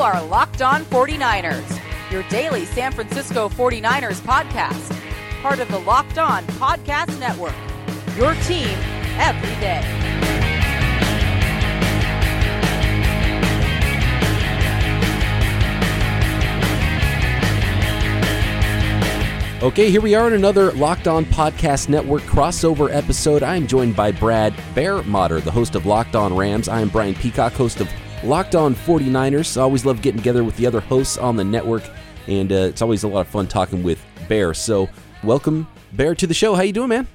are Locked On 49ers, your daily San Francisco 49ers podcast, part of the Locked On Podcast Network. Your team every day. Okay, here we are in another Locked On Podcast Network crossover episode. I am joined by Brad Bear Motter, the host of Locked On Rams. I am Brian Peacock, host of Locked On 49ers. I always love getting together with the other hosts on the network, and uh, it's always a lot of fun talking with Bear. So, welcome, Bear, to the show. How you doing, man?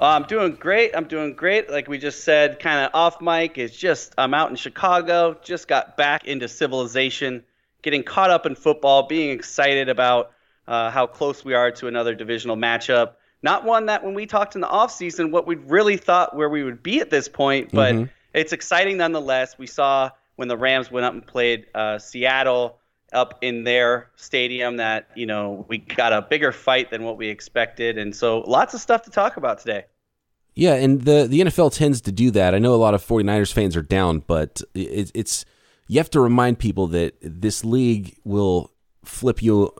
Uh, I'm doing great. I'm doing great. Like we just said, kind of off mic. It's just I'm out in Chicago. Just got back into civilization, getting caught up in football, being excited about uh, how close we are to another divisional matchup. Not one that when we talked in the offseason, what we really thought where we would be at this point, but mm-hmm. it's exciting nonetheless. We saw when the Rams went up and played uh, Seattle up in their stadium that, you know, we got a bigger fight than what we expected. And so lots of stuff to talk about today. Yeah, and the, the NFL tends to do that. I know a lot of 49ers fans are down, but it, it's you have to remind people that this league will flip you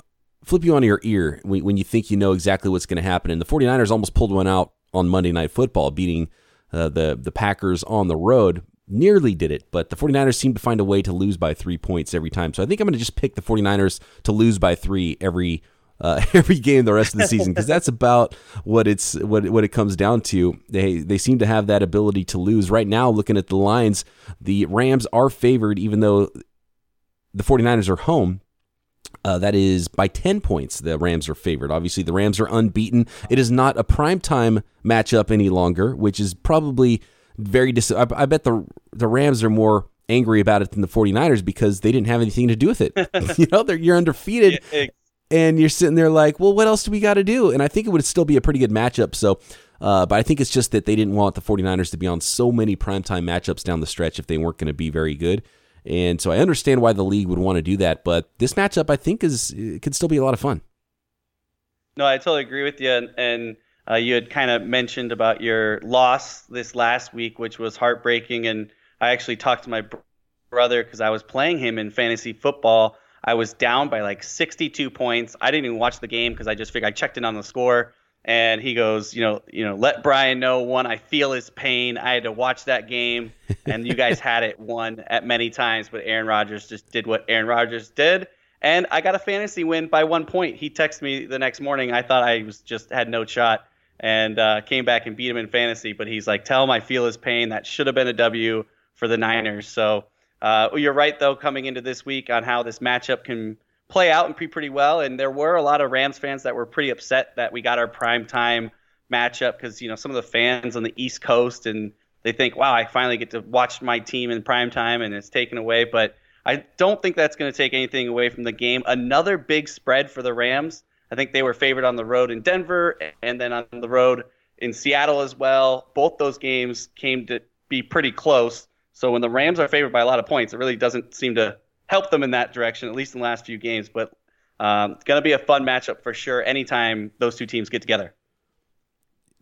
flip you on your ear when, when you think you know exactly what's going to happen. And the 49ers almost pulled one out on Monday Night Football, beating uh, the, the Packers on the road. Nearly did it, but the 49ers seem to find a way to lose by three points every time. So I think I'm going to just pick the 49ers to lose by three every uh, every game the rest of the season because that's about what it's what what it comes down to. They they seem to have that ability to lose. Right now, looking at the lines, the Rams are favored, even though the 49ers are home. Uh, that is by 10 points. The Rams are favored. Obviously, the Rams are unbeaten. It is not a primetime matchup any longer, which is probably very dis- I, I bet the the Rams are more angry about it than the 49ers because they didn't have anything to do with it. you know, you're undefeated and you're sitting there like, well, what else do we got to do? And I think it would still be a pretty good matchup. So, uh, but I think it's just that they didn't want the 49ers to be on so many primetime matchups down the stretch if they weren't going to be very good. And so I understand why the league would want to do that, but this matchup I think is it could still be a lot of fun. No, I totally agree with you. And, and uh, you had kind of mentioned about your loss this last week, which was heartbreaking. And I actually talked to my br- brother because I was playing him in fantasy football. I was down by like 62 points. I didn't even watch the game because I just figured I checked in on the score and he goes, you know, you know, let Brian know one. I feel his pain. I had to watch that game, and you guys had it won at many times, but Aaron Rodgers just did what Aaron Rodgers did, and I got a fantasy win by one point. He texted me the next morning. I thought I was just had no shot, and uh, came back and beat him in fantasy. But he's like, tell him I feel his pain. That should have been a W for the Niners. So uh, you're right though, coming into this week on how this matchup can play out and be pretty well. And there were a lot of Rams fans that were pretty upset that we got our prime time matchup because you know some of the fans on the East Coast and they think, wow, I finally get to watch my team in prime time and it's taken away. But I don't think that's going to take anything away from the game. Another big spread for the Rams. I think they were favored on the road in Denver and then on the road in Seattle as well. Both those games came to be pretty close. So when the Rams are favored by a lot of points, it really doesn't seem to help them in that direction, at least in the last few games. But um, it's going to be a fun matchup for sure anytime those two teams get together.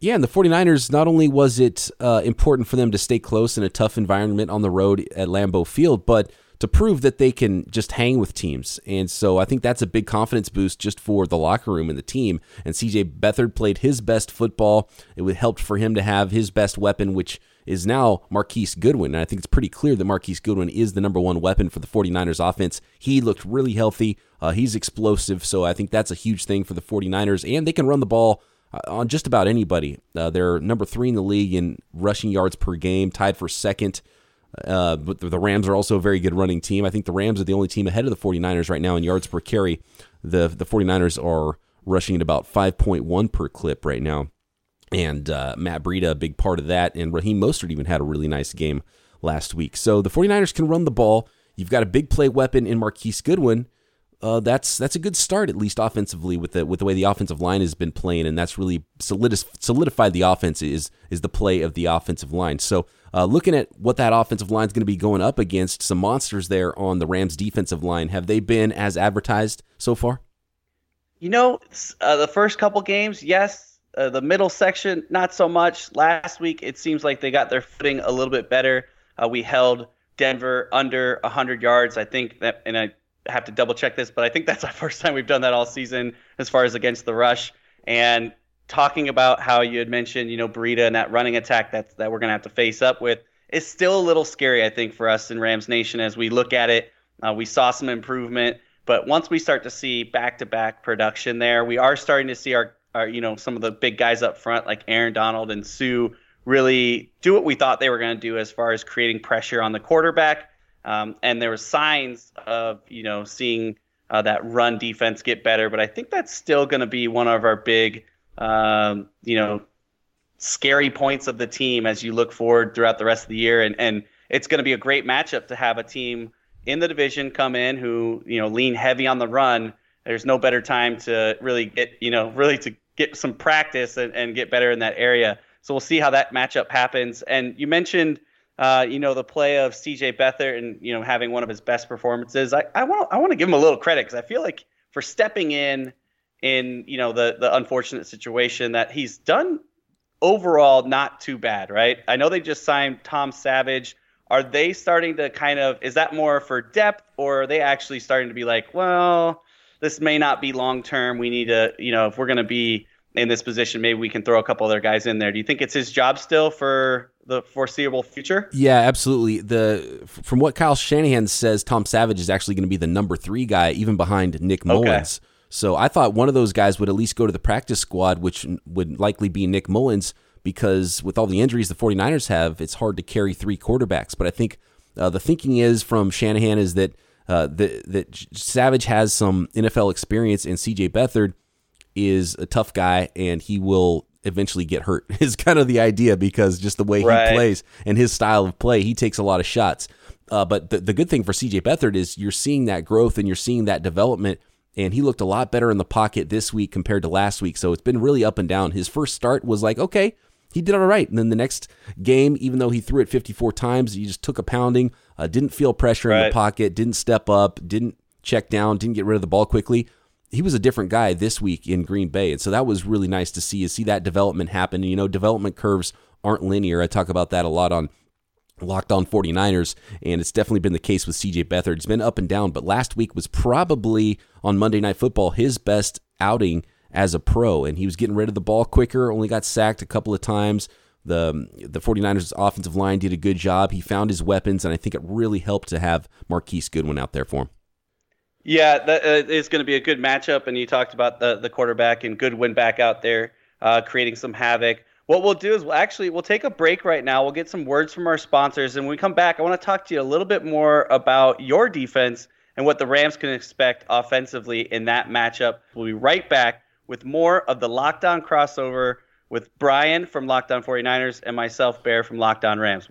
Yeah, and the 49ers, not only was it uh, important for them to stay close in a tough environment on the road at Lambeau Field, but to prove that they can just hang with teams. And so I think that's a big confidence boost just for the locker room and the team. And CJ Beathard played his best football. It helped for him to have his best weapon, which – is now Marquise Goodwin. And I think it's pretty clear that Marquise Goodwin is the number one weapon for the 49ers offense. He looked really healthy. Uh, he's explosive. So I think that's a huge thing for the 49ers. And they can run the ball uh, on just about anybody. Uh, they're number three in the league in rushing yards per game, tied for second. Uh, but the Rams are also a very good running team. I think the Rams are the only team ahead of the 49ers right now in yards per carry. The, the 49ers are rushing at about 5.1 per clip right now and uh, Matt Breida, a big part of that. And Raheem Mostert even had a really nice game last week. So the 49ers can run the ball. You've got a big play weapon in Marquise Goodwin. Uh, that's that's a good start, at least offensively, with the with the way the offensive line has been playing, and that's really solidified the offense is is the play of the offensive line. So, uh, looking at what that offensive line is going to be going up against, some monsters there on the Rams' defensive line. Have they been as advertised so far? You know, uh, the first couple games, yes, uh, the middle section, not so much. Last week, it seems like they got their footing a little bit better. Uh, we held Denver under 100 yards. I think that, and I have to double check this, but I think that's the first time we've done that all season as far as against the rush. And talking about how you had mentioned, you know, Breida and that running attack that that we're going to have to face up with is still a little scary, I think, for us in Rams Nation as we look at it. Uh, we saw some improvement, but once we start to see back-to-back production there, we are starting to see our, our, you know, some of the big guys up front like Aaron Donald and Suh really do what we thought they were going to do as far as creating pressure on the quarterback. Um, and there were signs of, you know, seeing uh, that run defense get better, but I think that's still going to be one of our big, um, you know, scary points of the team as you look forward throughout the rest of the year. And, and it's going to be a great matchup to have a team in the division come in who, you know, lean heavy on the run. There's no better time to really get, you know, really to get some practice and, and get better in that area. So we'll see how that matchup happens. And you mentioned, uh, you know, the play of C.J. Beathard and you know having one of his best performances. I, I want I want to give him a little credit because I feel like for stepping in in you know the the unfortunate situation that he's done overall not too bad, right? I know they just signed Tom Savage. Are they starting to kind of is that more for depth or are they actually starting to be like, well, this may not be long term. We need to, you know, if we're going to be in this position, maybe we can throw a couple other guys in there. Do you think it's his job still for the foreseeable future? Yeah, absolutely. The from what Kyle Shanahan says, Tom Savage is actually going to be the number three guy, even behind Nick Mullens. Okay. So I thought one of those guys would at least go to the practice squad, which would likely be Nick Mullens, because with all the injuries the 49ers have, it's hard to carry three quarterbacks. But I think uh, the thinking is from Shanahan is that uh, that that Savage has some NFL experience, and C.J. Beathard is a tough guy and he will eventually get hurt is kind of the idea because just the way right. he plays and his style of play, he takes a lot of shots. Uh, but the, the good thing for CJ Beathard is you're seeing that growth and you're seeing that development. And he looked a lot better in the pocket this week compared to last week. So it's been really up and down. His first start was like, okay, he did all right. And then the next game, even though he threw it 54 times, he just took a pounding, uh, didn't feel pressure right. in the pocket, didn't step up, didn't check down, didn't get rid of the ball quickly he was a different guy this week in Green Bay. And so that was really nice to see, to see that development happen. And, you know, development curves aren't linear. I talk about that a lot on Locked On 49ers, and it's definitely been the case with CJ Beathard. It's been up and down, but last week was probably on Monday Night Football his best outing as a pro, and he was getting rid of the ball quicker, only got sacked a couple of times. The the 49ers offensive line did a good job. He found his weapons, and I think it really helped to have Marquise Goodwin out there for him. Yeah, that is going to be a good matchup. And you talked about the the quarterback and Goodwin back out there uh, creating some havoc. What we'll do is we'll actually we'll take a break right now. We'll get some words from our sponsors, and when we come back, I want to talk to you a little bit more about your defense and what the Rams can expect offensively in that matchup. We'll be right back with more of the Locked On crossover with Brian from Lockdown On 49ers and myself, Bear from Locked On Rams.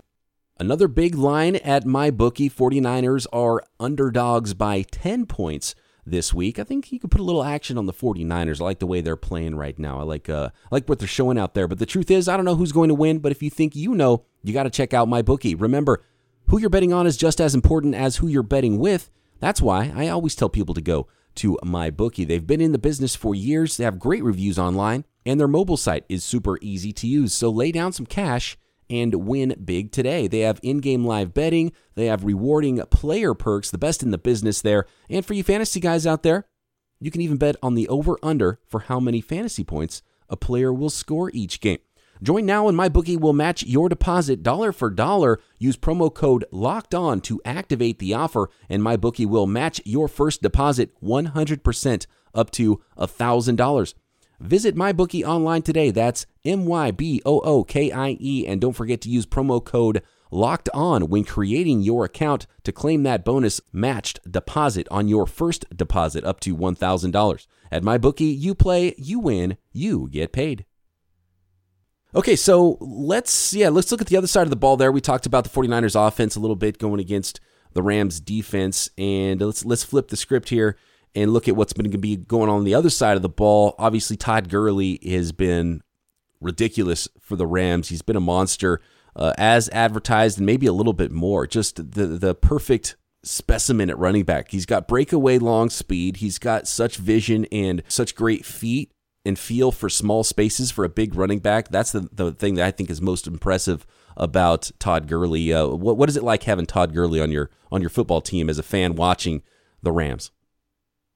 Another big line at MyBookie 49ers are underdogs by 10 points this week. I think you could put a little action on the 49ers. I like the way they're playing right now. I like uh I like what they're showing out there. But the truth is, I don't know who's going to win, but if you think you know, you got to check out MyBookie. Remember, who you're betting on is just as important as who you're betting with. That's why I always tell people to go to MyBookie. They've been in the business for years. They have great reviews online, and their mobile site is super easy to use. So lay down some cash and win big today. They have in game live betting, they have rewarding player perks, the best in the business there. And for you fantasy guys out there, you can even bet on the over under for how many fantasy points a player will score each game. Join now and MyBookie will match your deposit dollar for dollar. Use promo code LOCKED ON to activate the offer, and MyBookie will match your first deposit 100% up to $1,000. Visit MyBookie online today. That's M Y B O O K I E. And don't forget to use promo code locked on when creating your account to claim that bonus matched deposit on your first deposit up to $1,000. At MyBookie, you play, you win, you get paid. Okay, so let's yeah, let's look at the other side of the ball there. We talked about the 49ers offense a little bit going against the Rams defense and let's let's flip the script here and look at what's been going to be going on, on the other side of the ball, obviously Todd Gurley has been ridiculous for the Rams. He's been a monster uh, as advertised, and maybe a little bit more. Just the the perfect specimen at running back. He's got breakaway long speed. He's got such vision and such great feet and feel for small spaces for a big running back. That's the, the thing that I think is most impressive about Todd Gurley. Uh, what what is it like having Todd Gurley on your on your football team as a fan watching the Rams.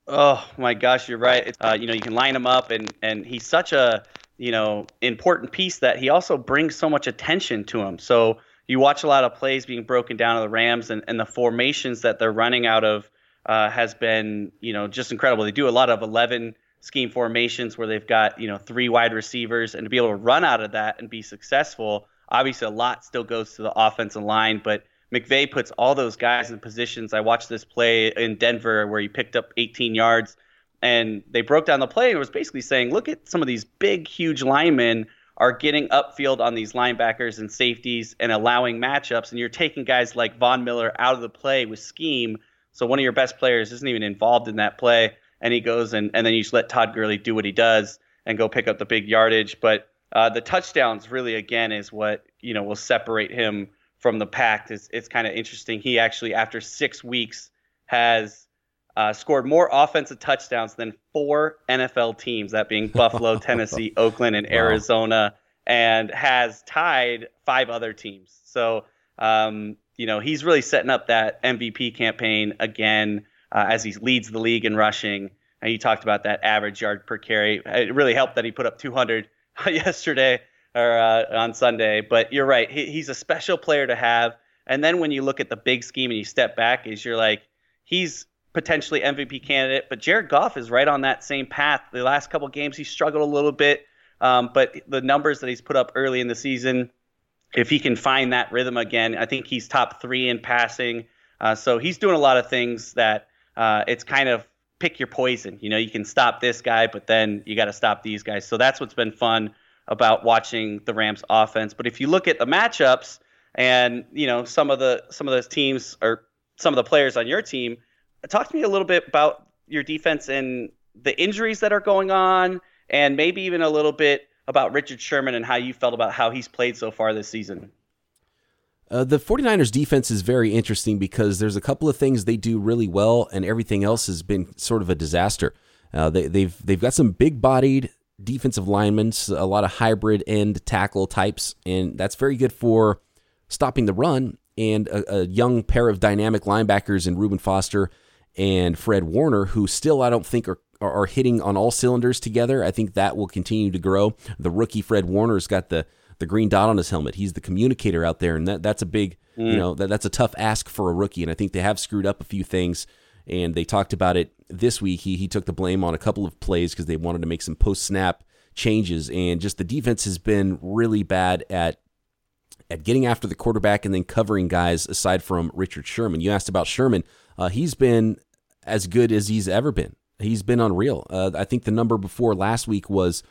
Oh my gosh, you're right. Uh, you know, you can line him up, and and he's such a you know important piece that he also brings so much attention to him. So you watch a lot of plays being broken down of the Rams, and, and the formations that they're running out of uh, has been you know just incredible. They do a lot of 11 scheme formations where they've got you know three wide receivers, and to be able to run out of that and be successful, obviously a lot still goes to the offensive line, but McVay puts all those guys in positions. I watched this play in Denver where he picked up 18 yards, and they broke down the play and was basically saying, look at some of these big, huge linemen are getting upfield on these linebackers and safeties and allowing matchups, and you're taking guys like Von Miller out of the play with scheme. So one of your best players isn't even involved in that play, and he goes and, and then you just let Todd Gurley do what he does and go pick up the big yardage. But uh, the touchdowns really again is what you know will separate him from the pack. It's, it's kind of interesting. He actually after six weeks has uh, scored more offensive touchdowns than four NFL teams, that being Buffalo, Tennessee, Oakland, and wow. Arizona, and has tied five other teams. So, um, you know, he's really setting up that MVP campaign again uh, as he leads the league in rushing. And you talked about that average yard per carry. It really helped that he put up 200 yesterday or uh, on Sunday. But you're right. He, he's a special player to have. And then when you look at the big scheme and you step back, is you're like, he's potentially MVP candidate. But Jared Goff is right on that same path. The last couple games, he struggled a little bit, um, but the numbers that he's put up early in the season, if he can find that rhythm again, I think he's top three in passing. Uh, so he's doing a lot of things that uh, it's kind of pick your poison. You know, you can stop this guy, but then you got to stop these guys. So that's what's been fun about watching the Rams offense. But if you look at the matchups and you know some of the some of those teams or some of the players on your team, talk to me a little bit about your defense and the injuries that are going on, and maybe even a little bit about Richard Sherman and how you felt about how he's played so far this season. Uh, the 49ers defense is very interesting because there's a couple of things they do really well, and everything else has been sort of a disaster. Uh, they, they've they've got some big bodied defensive linemen, a lot of hybrid end tackle types, and that's very good for stopping the run. And a, a young pair of dynamic linebackers in Reuben Foster and Fred Warner, who still I don't think are are hitting on all cylinders together. I think that will continue to grow. The rookie Fred Warner's got the the green dot on his helmet. He's the communicator out there, and that that's a big mm. you know that, that's a tough ask for a rookie. And I think they have screwed up a few things. And they talked about it this week. He he took the blame on a couple of plays because they wanted to make some post snap changes, and just the defense has been really bad at at getting after the quarterback and then covering guys aside from Richard Sherman. You asked about Sherman. Uh, he's been as good as he's ever been. He's been unreal. Uh, I think the number before last week was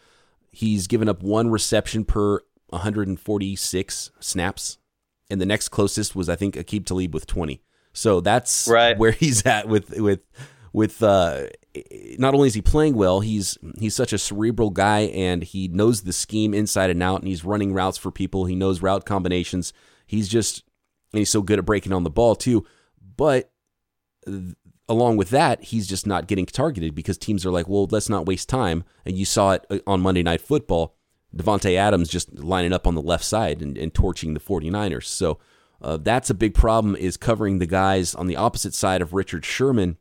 he's given up one reception per 146 snaps, and the next closest was I think Aqib Talib with 20. So that's right. where he's at with with with. Uh, not only is he playing well, he's he's such a cerebral guy, and he knows the scheme inside and out, and he's running routes for people. He knows route combinations. He's just and he's so good at breaking on the ball too. But along with that, he's just not getting targeted because teams are like, well, let's not waste time. And you saw it uh, on Monday Night Football. Davante Adams just lining up on the left side and, and torching the 49ers. So uh, that's a big problem is covering the guys on the opposite side of Richard Sherman.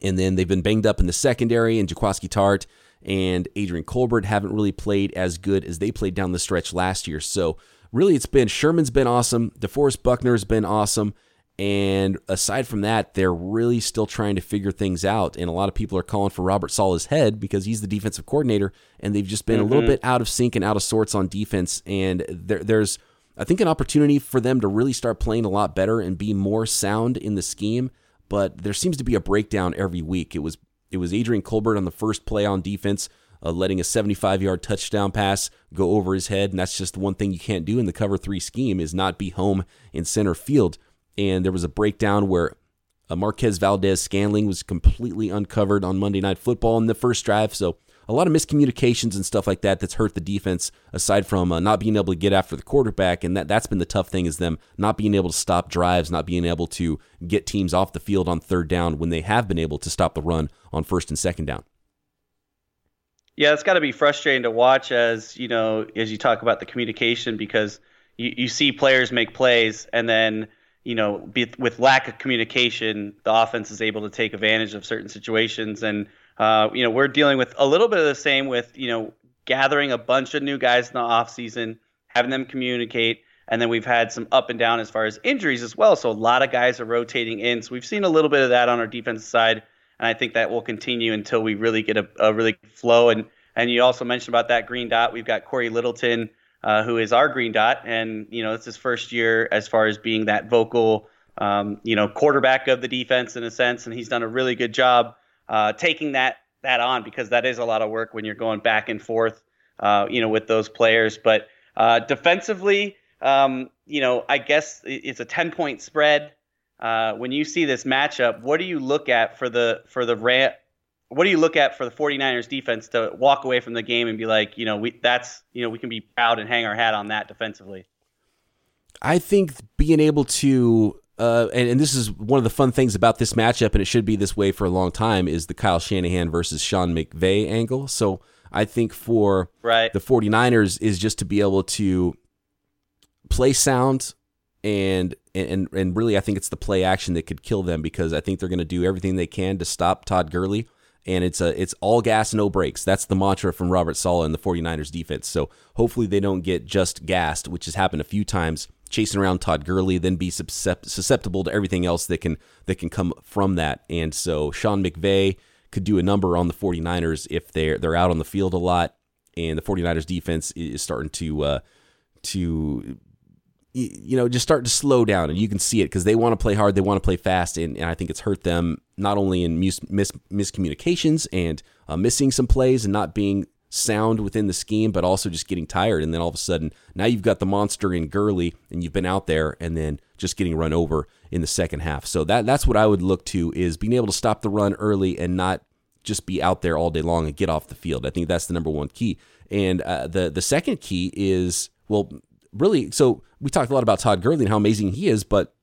And then they've been banged up in the secondary, and Jaquiski Tartt and Adrian Colbert haven't really played as good as they played down the stretch last year. So really, it's been Sherman's been awesome. DeForest Buckner's been awesome. And aside from that, they're really still trying to figure things out. And a lot of people are calling for Robert Saleh's head because he's the defensive coordinator, and they've just been mm-hmm. a little mm-hmm. bit out of sync and out of sorts on defense. And there, there's, I think, an opportunity for them to really start playing a lot better and be more sound in the scheme. But there seems to be a breakdown every week. It was it was Adrian Colbert on the first play on defense, uh, letting a 75 yard touchdown pass go over his head, and that's just the one thing you can't do in the cover three scheme is not be home in center field and there was a breakdown where uh, Marquez Valdes-Scantling was completely uncovered on Monday Night Football in the first drive. So a lot of miscommunications and stuff like that that's hurt the defense. Aside from uh, not being able to get after the quarterback, and that that's been the tough thing is them not being able to stop drives, not being able to get teams off the field on third down when they have been able to stop the run on first and second down. Yeah, it's got to be frustrating to watch as you know as you talk about the communication because you, you see players make plays and then you know, be, with lack of communication, the offense is able to take advantage of certain situations. And, uh, you know, we're dealing with a little bit of the same with, you know, gathering a bunch of new guys in the offseason, having them communicate. And then we've had some up and down as far as injuries as well. So a lot of guys are rotating in. So we've seen a little bit of that on our defensive side. And I think that will continue until we really get a, a really flow. And, and you also mentioned about that green dot. We've got Cory Littleton uh, who is our green dot, and you know it's his first year as far as being that vocal, um, you know, quarterback of the defense in a sense, and he's done a really good job uh, taking that that on because that is a lot of work when you're going back and forth, uh, you know, with those players. But uh, defensively, um, you know, I guess it's a 10 point spread. Uh, when you see this matchup, what do you look at for the for the Ram, what do you look at for the 49ers defense to walk away from the game and be like, you know, we that's, you know, we can be proud and hang our hat on that defensively? I think being able to uh, and, and, this is one of the fun things about this matchup, and it should be this way for a long time, is the Kyle Shanahan versus Sean McVay angle. So I think for right. the 49ers is just to be able to play sound and and and really I think it's the play action that could kill them because I think they're going to do everything they can to stop Todd Gurley and it's a it's all gas no brakes that's the mantra from robert saleh and the 49ers defense so hopefully they don't get just gassed which has happened a few times chasing around todd gurley then be susceptible to everything else that can that can come from that. And so sean mcvay could do a number on the 49ers if they're they're out on the field a lot and the 49ers defense is starting to uh, to you know, just start to slow down, and you can see it because they want to play hard, they want to play fast, and, and I think it's hurt them not only in mis- mis- miscommunications and uh, missing some plays and not being sound within the scheme, but also just getting tired. And then all of a sudden, now you've got the monster in Gurley, and you've been out there, and then just getting run over in the second half. So that that's what I would look to is being able to stop the run early and not just be out there all day long and get off the field. I think that's the number one key. And uh, the the second key is well, really, so we talked a lot about Todd Gurley and how amazing he is, but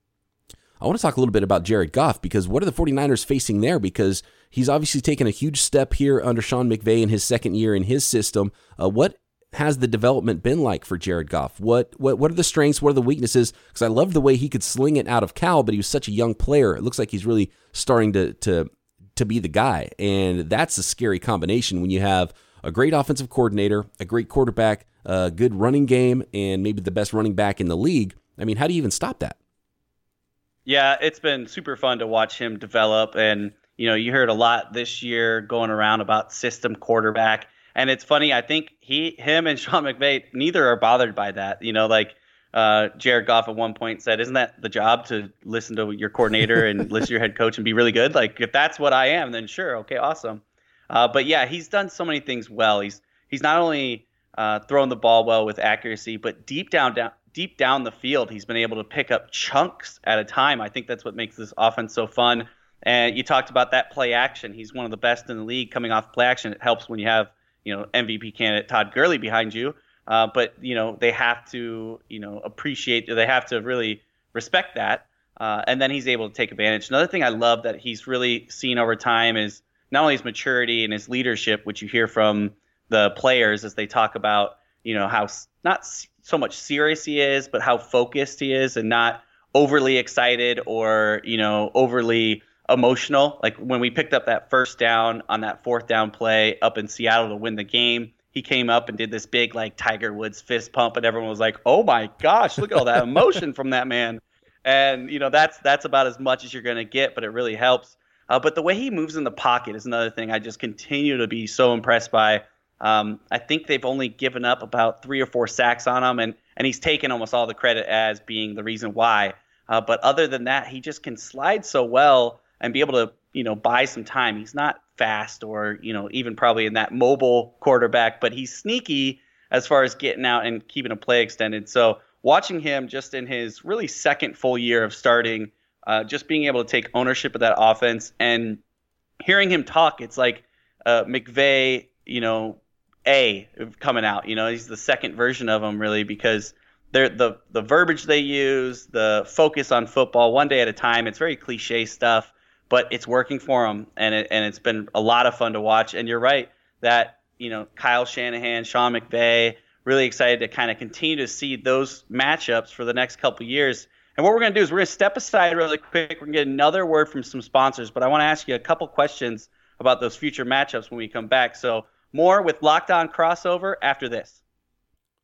I want to talk a little bit about Jared Goff because what are the 49ers facing there? Because he's obviously taken a huge step here under Sean McVay in his second year in his system. Uh, what has the development been like for Jared Goff? What what what are the strengths? What are the weaknesses? Because I love the way he could sling it out of Cal, but he was such a young player. It looks like he's really starting to to to be the guy, and that's a scary combination when you have a great offensive coordinator, a great quarterback, a good running game, and maybe the best running back in the league. I mean, how do you even stop that? Yeah, it's been super fun to watch him develop. And, you know, you heard a lot this year going around about system quarterback. And it's funny, I think he, him and Sean McVay, neither are bothered by that. You know, like uh, Jared Goff at one point said, Isn't that the job to listen to your coordinator and listen to your head coach and be really good? Like, if that's what I am, then sure, okay, awesome. Uh, but yeah, he's done so many things well. He's he's not only uh, throwing the ball well with accuracy, but deep down down deep down the field, he's been able to pick up chunks at a time. I think that's what makes this offense so fun. And you talked about that play action. He's one of the best in the league coming off play action. It helps when you have you know MVP candidate Todd Gurley behind you. Uh, but you know they have to you know appreciate. They have to really respect that. Uh, and then he's able to take advantage. Another thing I love that he's really seen over time is not only his maturity and his leadership, which you hear from the players as they talk about, you know, how not so much serious he is, but how focused he is and not overly excited or, you know, overly emotional. Like when we picked up that first down on that fourth down play up in Seattle to win the game, he came up and did this big like Tiger Woods fist pump and everyone was like, "Oh my gosh, look at all that emotion from that man." And you know, that's that's about as much as you're going to get, but it really helps uh, but the way he moves in the pocket is another thing I just continue to be so impressed by. Um, I think they've only given up about three or four sacks on him, and, and he's taken almost all the credit as being the reason why. Uh, but other than that, he just can slide so well and be able to, you know, buy some time. He's not fast or, you know, even probably in that mobile quarterback, but he's sneaky as far as getting out and keeping a play extended. So watching him just in his really second full year of starting uh, just being able to take ownership of that offense and hearing him talk, it's like uh, you know, A coming out. You know, he's the second version of him really because they're the the verbiage they use, the focus on football, one day at a time. It's very cliche stuff, but it's working for him, and it and it's been a lot of fun to watch. And you're right that you know Kyle Shanahan, Sean McVay, really excited to kind of continue to see those matchups for the next couple years And what we're going to do is we're going to step aside really quick. We're going to get another word from some sponsors, but I want to ask you a couple questions about those future matchups when we come back. So more with Locked On Crossover after this.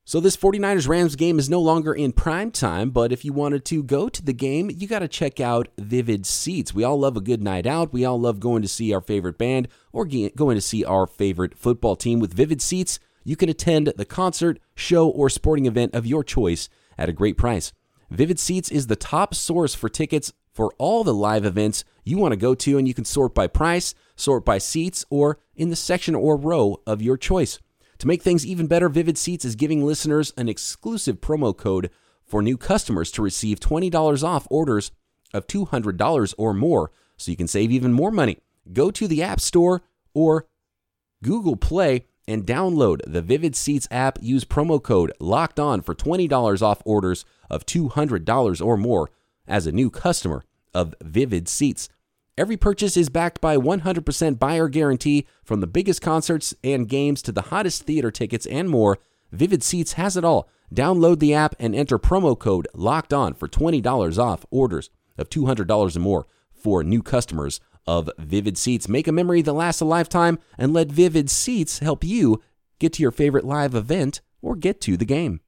So this 49ers Rams game is no longer in prime time, but if you wanted to go to the game, you got to check out Vivid Seats. We all love a good night out. We all love going to see our favorite band or going to see our favorite football team with Vivid Seats. You can attend the concert, show, or sporting event of your choice at a great price. Vivid Seats is the top source for tickets for all the live events you want to go to, and you can sort by price, sort by seats, or in the section or row of your choice. To make things even better, Vivid Seats is giving listeners an exclusive promo code for new customers to receive $20 off orders of $200 or more, so you can save even more money. Go to the App Store or Google Play and download the Vivid Seats app. Use promo code LOCKED ON for $20 off orders of $200 or more as a new customer of Vivid Seats. Every purchase is backed by 100% buyer guarantee from the biggest concerts and games to the hottest theater tickets and more. Vivid Seats has it all. Download the app and enter promo code LOCKED ON for $20 off orders of $200 or more for new customers of Vivid Seats. Make a memory that lasts a lifetime and let Vivid Seats help you get to your favorite live event or get to the game.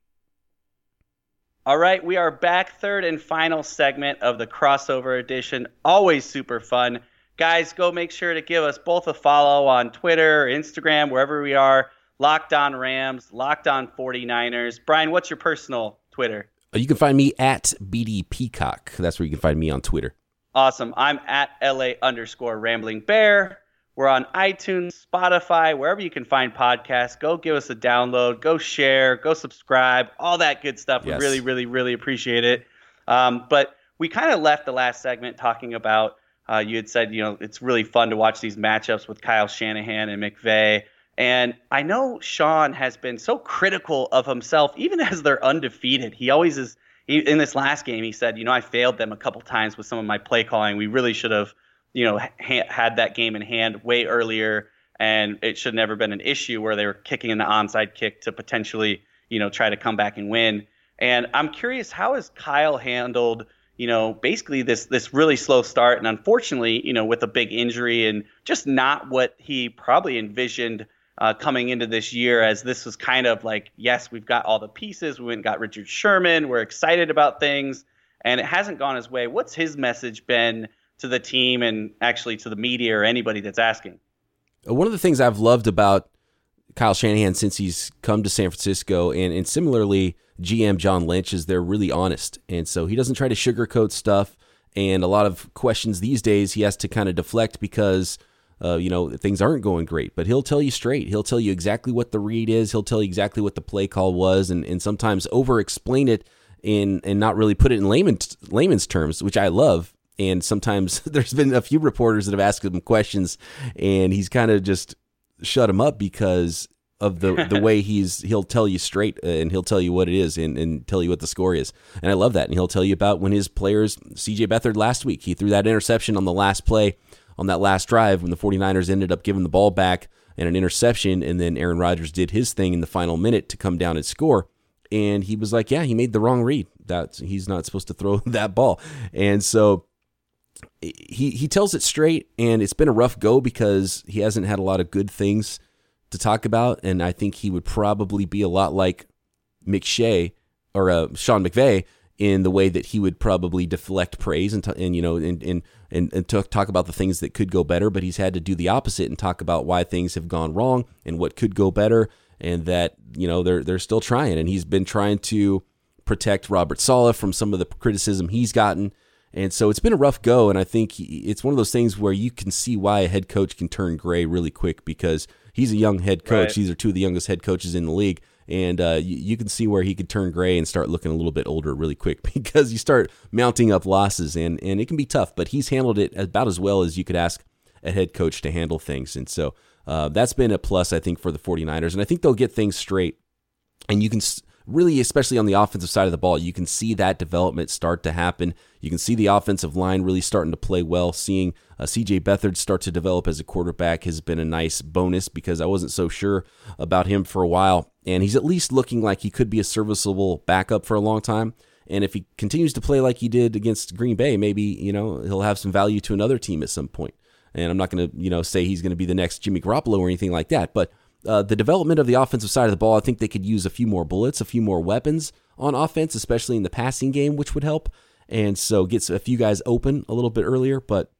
All right, we are back, third and final segment of the crossover edition. Always super fun. Guys, go make sure to give us both a follow on Twitter, Instagram, wherever we are. Locked on Rams, Locked on 49ers. Brian, what's your personal Twitter? Uh, you can find me at BD Peacock. That's where you can find me on Twitter. Awesome. I'm at LA underscore Rambling Bear. We're on iTunes, Spotify, wherever you can find podcasts. Go give us a download, go share, go subscribe, all that good stuff. Yes. We really, really, really appreciate it. Um, but we kind of left the last segment talking about uh, you had said, you know, it's really fun to watch these matchups with Kyle Shanahan and McVay. And I know Sean has been so critical of himself, even as they're undefeated. He always is. He, in this last game, he said, you know, I failed them a couple times with some of my play calling. We really should have you know, ha- had that game in hand way earlier, and it should never been an issue where they were kicking an onside kick to potentially, you know, try to come back and win. And I'm curious, how has Kyle handled, you know, basically this this really slow start, and unfortunately, you know, with a big injury and just not what he probably envisioned uh, coming into this year, as this was kind of like, yes, we've got all the pieces, we went and got Richard Sherman, we're excited about things, and it hasn't gone his way. What's his message been? To the team and actually to the media or anybody that's asking. One of the things I've loved about Kyle Shanahan since he's come to San Francisco, and, and similarly, GM John Lynch, is they're really honest. And so he doesn't try to sugarcoat stuff. And a lot of questions these days he has to kind of deflect because, uh, you know, things aren't going great. But he'll tell you straight. He'll tell you exactly what the read is. He'll tell you exactly what the play call was, and, and sometimes over explain it in and not really put it in layman's, layman's terms, which I love and sometimes there's been a few reporters that have asked him questions and he's kind of just shut him up because of the the way he's he'll tell you straight uh, and he'll tell you what it is and, and tell you what the score is. And I love that. And he'll tell you about when his players CJ Beathard last week he threw that interception on the last play on that last drive when the 49ers ended up giving the ball back and an interception and then Aaron Rodgers did his thing in the final minute to come down and score. And he was like yeah he made the wrong read. That he's not supposed to throw that ball. And so he he tells it straight, and it's been a rough go because he hasn't had a lot of good things to talk about, and I think he would probably be a lot like McShay or uh, Sean McVay in the way that he would probably deflect praise and, t- and you know and and and, and talk, talk about the things that could go better, but he's had to do the opposite and talk about why things have gone wrong and what could go better, and that you know they're they're still trying, and he's been trying to protect Robert Saleh from some of the criticism he's gotten and so it's been a rough go. And I think it's one of those things where you can see why a head coach can turn gray really quick because he's a young head coach. Right. These are two of the youngest head coaches in the league. And uh, you, you, can see where he could turn gray and start looking a little bit older really quick because you start mounting up losses and, and it can be tough. But he's handled it about as well as you could ask a head coach to handle things. And so uh, that's been a plus, I think, for the 49ers. And I think they'll get things straight. And you can really, especially on the offensive side of the ball, you can see that development start to happen. You can see the offensive line really starting to play well. Seeing uh, CJ Beathard start to develop as a quarterback has been a nice bonus because I wasn't so sure about him for a while. And he's at least looking like he could be a serviceable backup for a long time. And if he continues to play like he did against Green Bay, maybe you know he'll have some value to another team at some point. And I'm not going to you know say he's going to be the next Jimmy Garoppolo or anything like that, but uh, the development of the offensive side of the ball, I think they could use a few more bullets, a few more weapons on offense, especially in the passing game, which would help. And so gets a few guys open a little bit earlier. But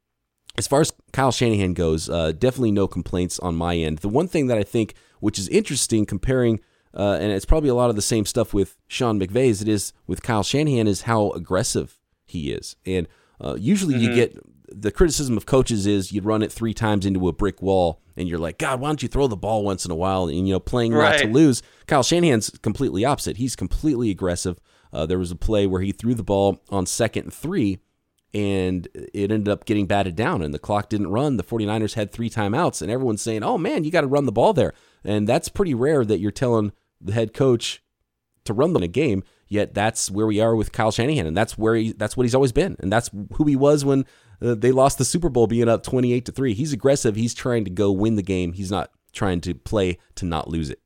as far as Kyle Shanahan goes, uh, definitely no complaints on my end. The one thing that I think, which is interesting comparing, uh, and it's probably a lot of the same stuff with Sean McVay as it is with Kyle Shanahan, is how aggressive he is. And uh, usually mm-hmm. you get the criticism of coaches is you run it three times into a brick wall and you're like, God, why don't you throw the ball once in a while? And, you know, playing right. not to lose. Kyle Shanahan's completely opposite. He's completely aggressive. Uh, there was a play where he threw the ball on second and three, and it ended up getting batted down, and the clock didn't run. The 49ers had three timeouts, and everyone's saying, oh, man, you got to run the ball there. And that's pretty rare that you're telling the head coach to run the game. Yet that's where we are with Kyle Shanahan, and that's where he, that's what he's always been, and that's who he was when uh, they lost the Super Bowl being up 28 to 3. He's aggressive. He's trying to go win the game. He's not trying to play to not lose it.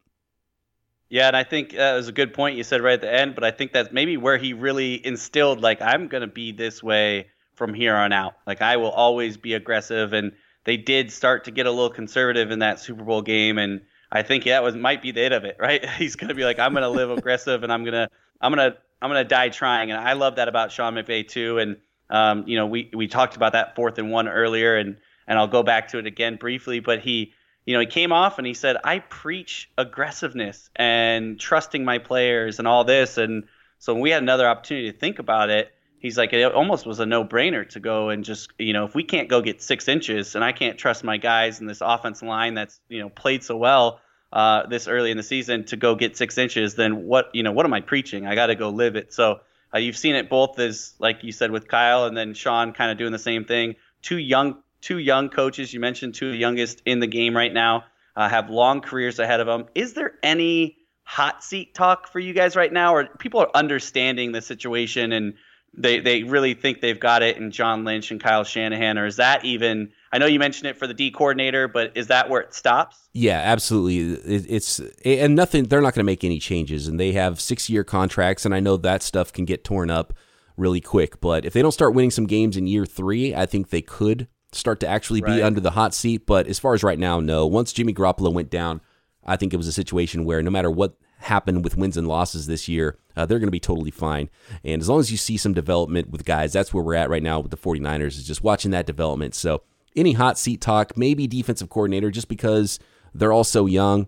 Yeah, and I think that was a good point you said right at the end, but I think that's maybe where he really instilled like I'm going to be this way from here on out. Like I will always be aggressive and they did start to get a little conservative in that Super Bowl game and I think that was might be the end of it, right? He's going to be like I'm going to live aggressive and I'm going to I'm going to I'm going to die trying and I love that about Sean McVay too and um, you know, we we talked about that fourth and one earlier, and and I'll go back to it again briefly. But he, you know, he came off and he said, "I preach aggressiveness and trusting my players and all this." And so when we had another opportunity to think about it, he's like, it almost was a no-brainer to go and just, you know, if we can't go get six inches, and I can't trust my guys in this offense line that's you know played so well. Uh, this early in the season to go get six inches, then what you know what am I preaching? I got to go live it. So uh, you've seen it both as, like you said, with Kyle and then Sean kind of doing the same thing. Two young, two young coaches. You mentioned two youngest in the game right now. Uh, have long careers ahead of them. Is there any hot seat talk for you guys right now, or people are understanding the situation and they they really think they've got it in John Lynch and Kyle Shanahan, or is that even? I know you mentioned it for the D coordinator, but is that where it stops? Yeah, absolutely. It, it's and nothing. They're not going to make any changes, and they have six year contracts, and I know that stuff can get torn up really quick. But if they don't start winning some games in year three, I think they could start to actually be under the hot seat. But as far as right now, no. Once Jimmy Garoppolo went down, I think it was a situation where no matter what happened with wins and losses this year, uh, they're going to be totally fine. And as long as you see some development with guys, that's where we're at right now with the 49ers, is just watching that development. So any hot seat talk, maybe defensive coordinator, just because they're all so young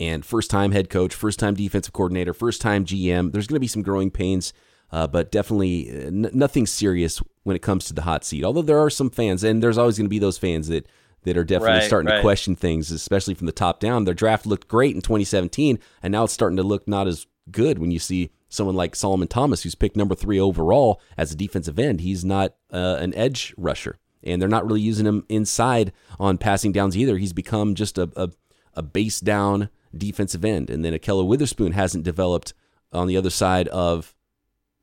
and first time head coach, first time defensive coordinator, first time GM. There's going to be some growing pains, uh, but definitely uh, n- nothing serious when it comes to the hot seat. Although there are some fans, and there's always going to be those fans that that are definitely right, starting right. to question things, especially from the top down. Their draft looked great in 2017, and now it's starting to look not as good when you see someone like Solomon Thomas, who's picked number three overall as a defensive end. He's not uh, an edge rusher, and they're not really using him inside on passing downs either. He's become just a, a, a base down defensive end. And then Ahkello Witherspoon hasn't developed on the other side of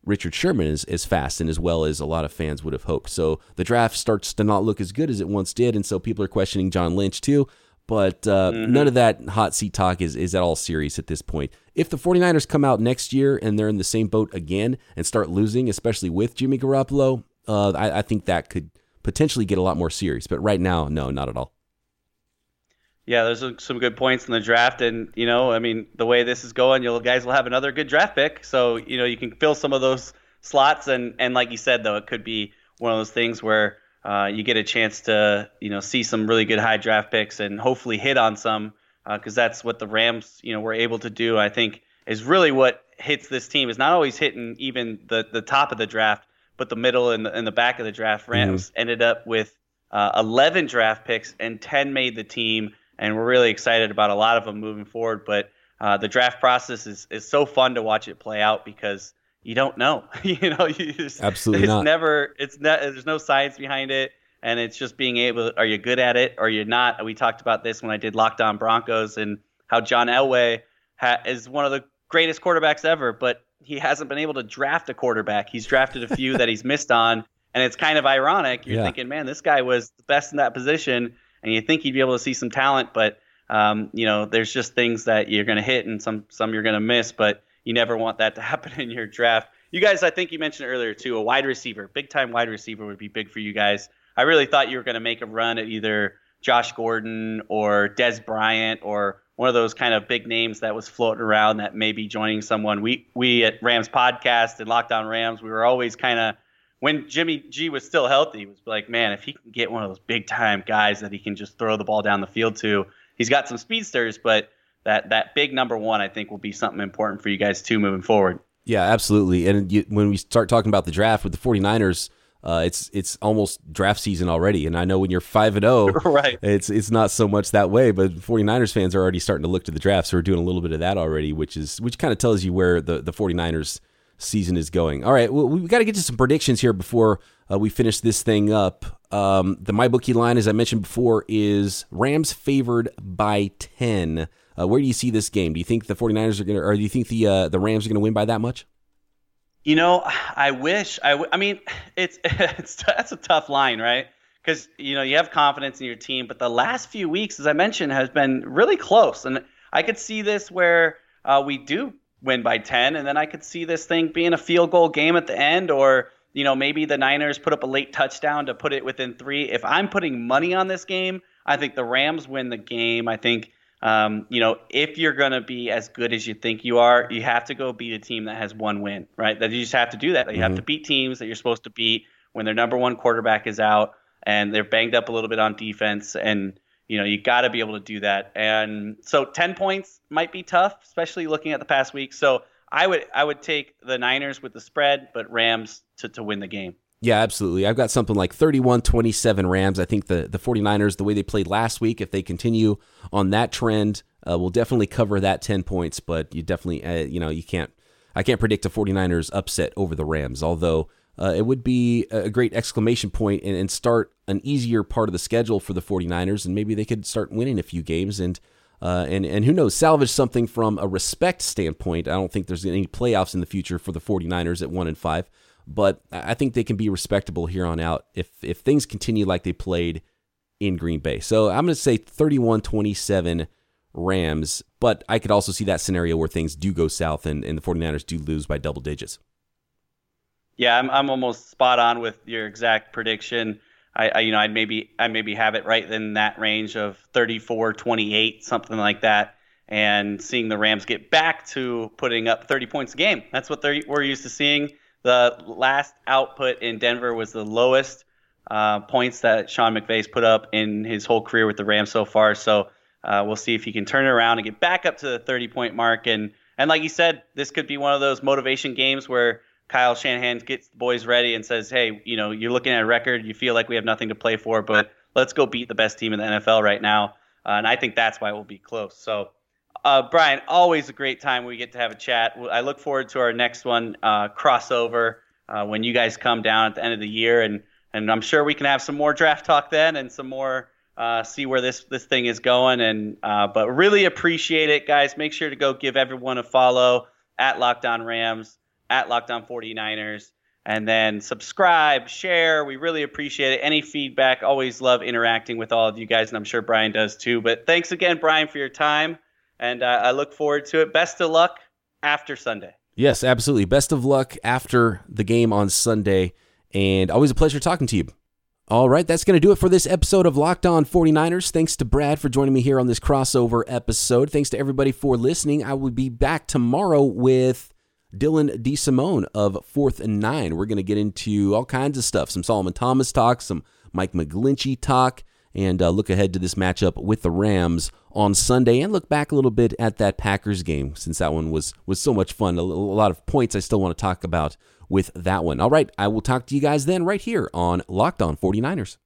Richard Sherman is as fast and as well as a lot of fans would have hoped. So the draft starts to not look as good as it once did, and so people are questioning John Lynch too. But uh, mm-hmm. none of that hot seat talk is, is at all serious at this point. If the 49ers come out next year and they're in the same boat again and start losing, especially with Jimmy Garoppolo, uh, I, I think that could potentially get a lot more serious. But right now, no, not at all. Yeah, there's some good points in the draft, and you know, I mean, the way this is going, you guys will have another good draft pick, so you know you can fill some of those slots, and and like you said, though, it could be one of those things where uh, you get a chance to you know see some really good high draft picks and hopefully hit on some, because uh, that's what the Rams you know were able to do. I think is really what hits this team is not always hitting even the the top of the draft, but the middle and the, and the back of the draft. Rams mm-hmm. ended up with uh, 11 draft picks and 10 made the team and we're really excited about a lot of them moving forward. But uh, the draft process is is so fun to watch it play out because you don't know. you know, you just, absolutely it's not. never. It's not. There's no science behind it, and it's just being able. Are you good at it, or you're not? We talked about this when I did Locked On Broncos and how John Elway ha- is one of the greatest quarterbacks ever, but he hasn't been able to draft a quarterback. He's drafted a few that he's missed on, and it's kind of ironic. You're yeah. thinking, man, this guy was the best in that position and you think you'd be able to see some talent, but um, you know, there's just things that you're going to hit and some some you're going to miss, but you never want that to happen in your draft. you guys, I think you mentioned earlier too, a wide receiver, big time wide receiver would be big for you guys. I really thought you were going to make a run at either Josh Gordon or Dez Bryant or one of those kind of big names that was floating around that may be joining someone. We we at Rams podcast and Locked On Rams, we were always kind of when Jimmy G was still healthy, he was like, man, if he can get one of those big time guys that he can just throw the ball down the field to, he's got some speedsters, but that that big number one, I think, will be something important for you guys too moving forward. Yeah, absolutely. And you, when we start talking about the draft with the 49ers, uh, it's it's almost draft season already, and I know when you're five and zero, oh, right? It's it's not so much that way, but 49ers fans are already starting to look to the draft, so we're doing a little bit of that already, which is which kind of tells you where the the 49ers season is going. All right, well, we've got to get to some predictions here before uh, we finish this thing up. Um, the MyBookie line, as I mentioned before, is Rams favored by 10. Uh, where do you see this game? Do you think the 49ers are going to, or do you think the uh, the Rams are going to win by that much? You know, I wish. I, w- I mean, it's it's that's a tough line, right? Because you know you have confidence in your team, but the last few weeks, as I mentioned, has been really close, and I could see this where uh, we do win by 10, and then I could see this thing being a field goal game at the end, or you know maybe the Niners put up a late touchdown to put it within three. If I'm putting money on this game, I think the Rams win the game. I think um, you know, if you're going to be as good as you think you are, you have to go beat a team that has one win, right? That you just have to do that. You mm-hmm. have to beat teams that you're supposed to beat when their number one quarterback is out and they're banged up a little bit on defense. And, you know, you got to be able to do that. And so 10 points might be tough, especially looking at the past week. So I would, I would take the Niners with the spread, but Rams to, to win the game. Yeah, absolutely. I've got something like 31 27 Rams. I think the, the 49ers, the way they played last week, if they continue on that trend, uh, will definitely cover that 10 points. But you definitely, uh, you know, you can't, I can't predict a 49ers upset over the Rams, although uh, it would be a great exclamation point and, and, start an easier part of the schedule for the 49ers. And maybe they could start winning a few games and, uh, and, and who knows, salvage something from a respect standpoint. I don't think there's any playoffs in the future for the 49ers at 1 and 5 but I think they can be respectable here on out if if things continue like they played in Green Bay. So I'm going to say 31-27 Rams, but I could also see that scenario where things do go south and, and the 49ers do lose by double digits. Yeah, I'm I'm almost spot on with your exact prediction. I, I you know I'd maybe I maybe have it right in that range of 34-28, something like that, and seeing the Rams get back to putting up 30 points a game. That's what we're used to seeing the last output in Denver was the lowest uh, points that Sean McVay's put up in his whole career with the Rams so far. So uh, we'll see if he can turn it around and get back up to the 30 point mark. And and like you said, this could be one of those motivation games where Kyle Shanahan gets the boys ready and says, "Hey, you know, you're looking at a record. You feel like we have nothing to play for, but let's go beat the best team in the NFL right now." Uh, and I think that's why we'll be close. So uh, Brian, always a great time we get to have a chat. I look forward to our next one uh, crossover uh, when you guys come down at the end of the year, and and I'm sure we can have some more draft talk then and some more uh, see where this this thing is going. And uh, but really appreciate it, guys. Make sure to go give everyone a follow at Locked On Rams, at Locked On 49ers. And then subscribe, share. We really appreciate it. Any feedback, always love interacting with all of you guys, and I'm sure Brian does too. But thanks again, Brian, for your time and uh, I look forward to it. Best of luck after Sunday. Yes, absolutely. Best of luck after the game on Sunday, and always a pleasure talking to you. All right, that's going to do it for this episode of Locked On 49ers. Thanks to Brad for joining me here on this crossover episode. Thanks to everybody for listening. I will be back tomorrow with Dylan DeSimone of Fourth and Nine. We're going to get into all kinds of stuff some Solomon Thomas talk, some Mike McGlinchey talk, and uh, look ahead to this matchup with the Rams on Sunday and look back a little bit at that Packers game since that one was was so much fun. A, a lot of points I still want to talk about with that one. All right, I will talk to you guys then right here on Locked On 49ers.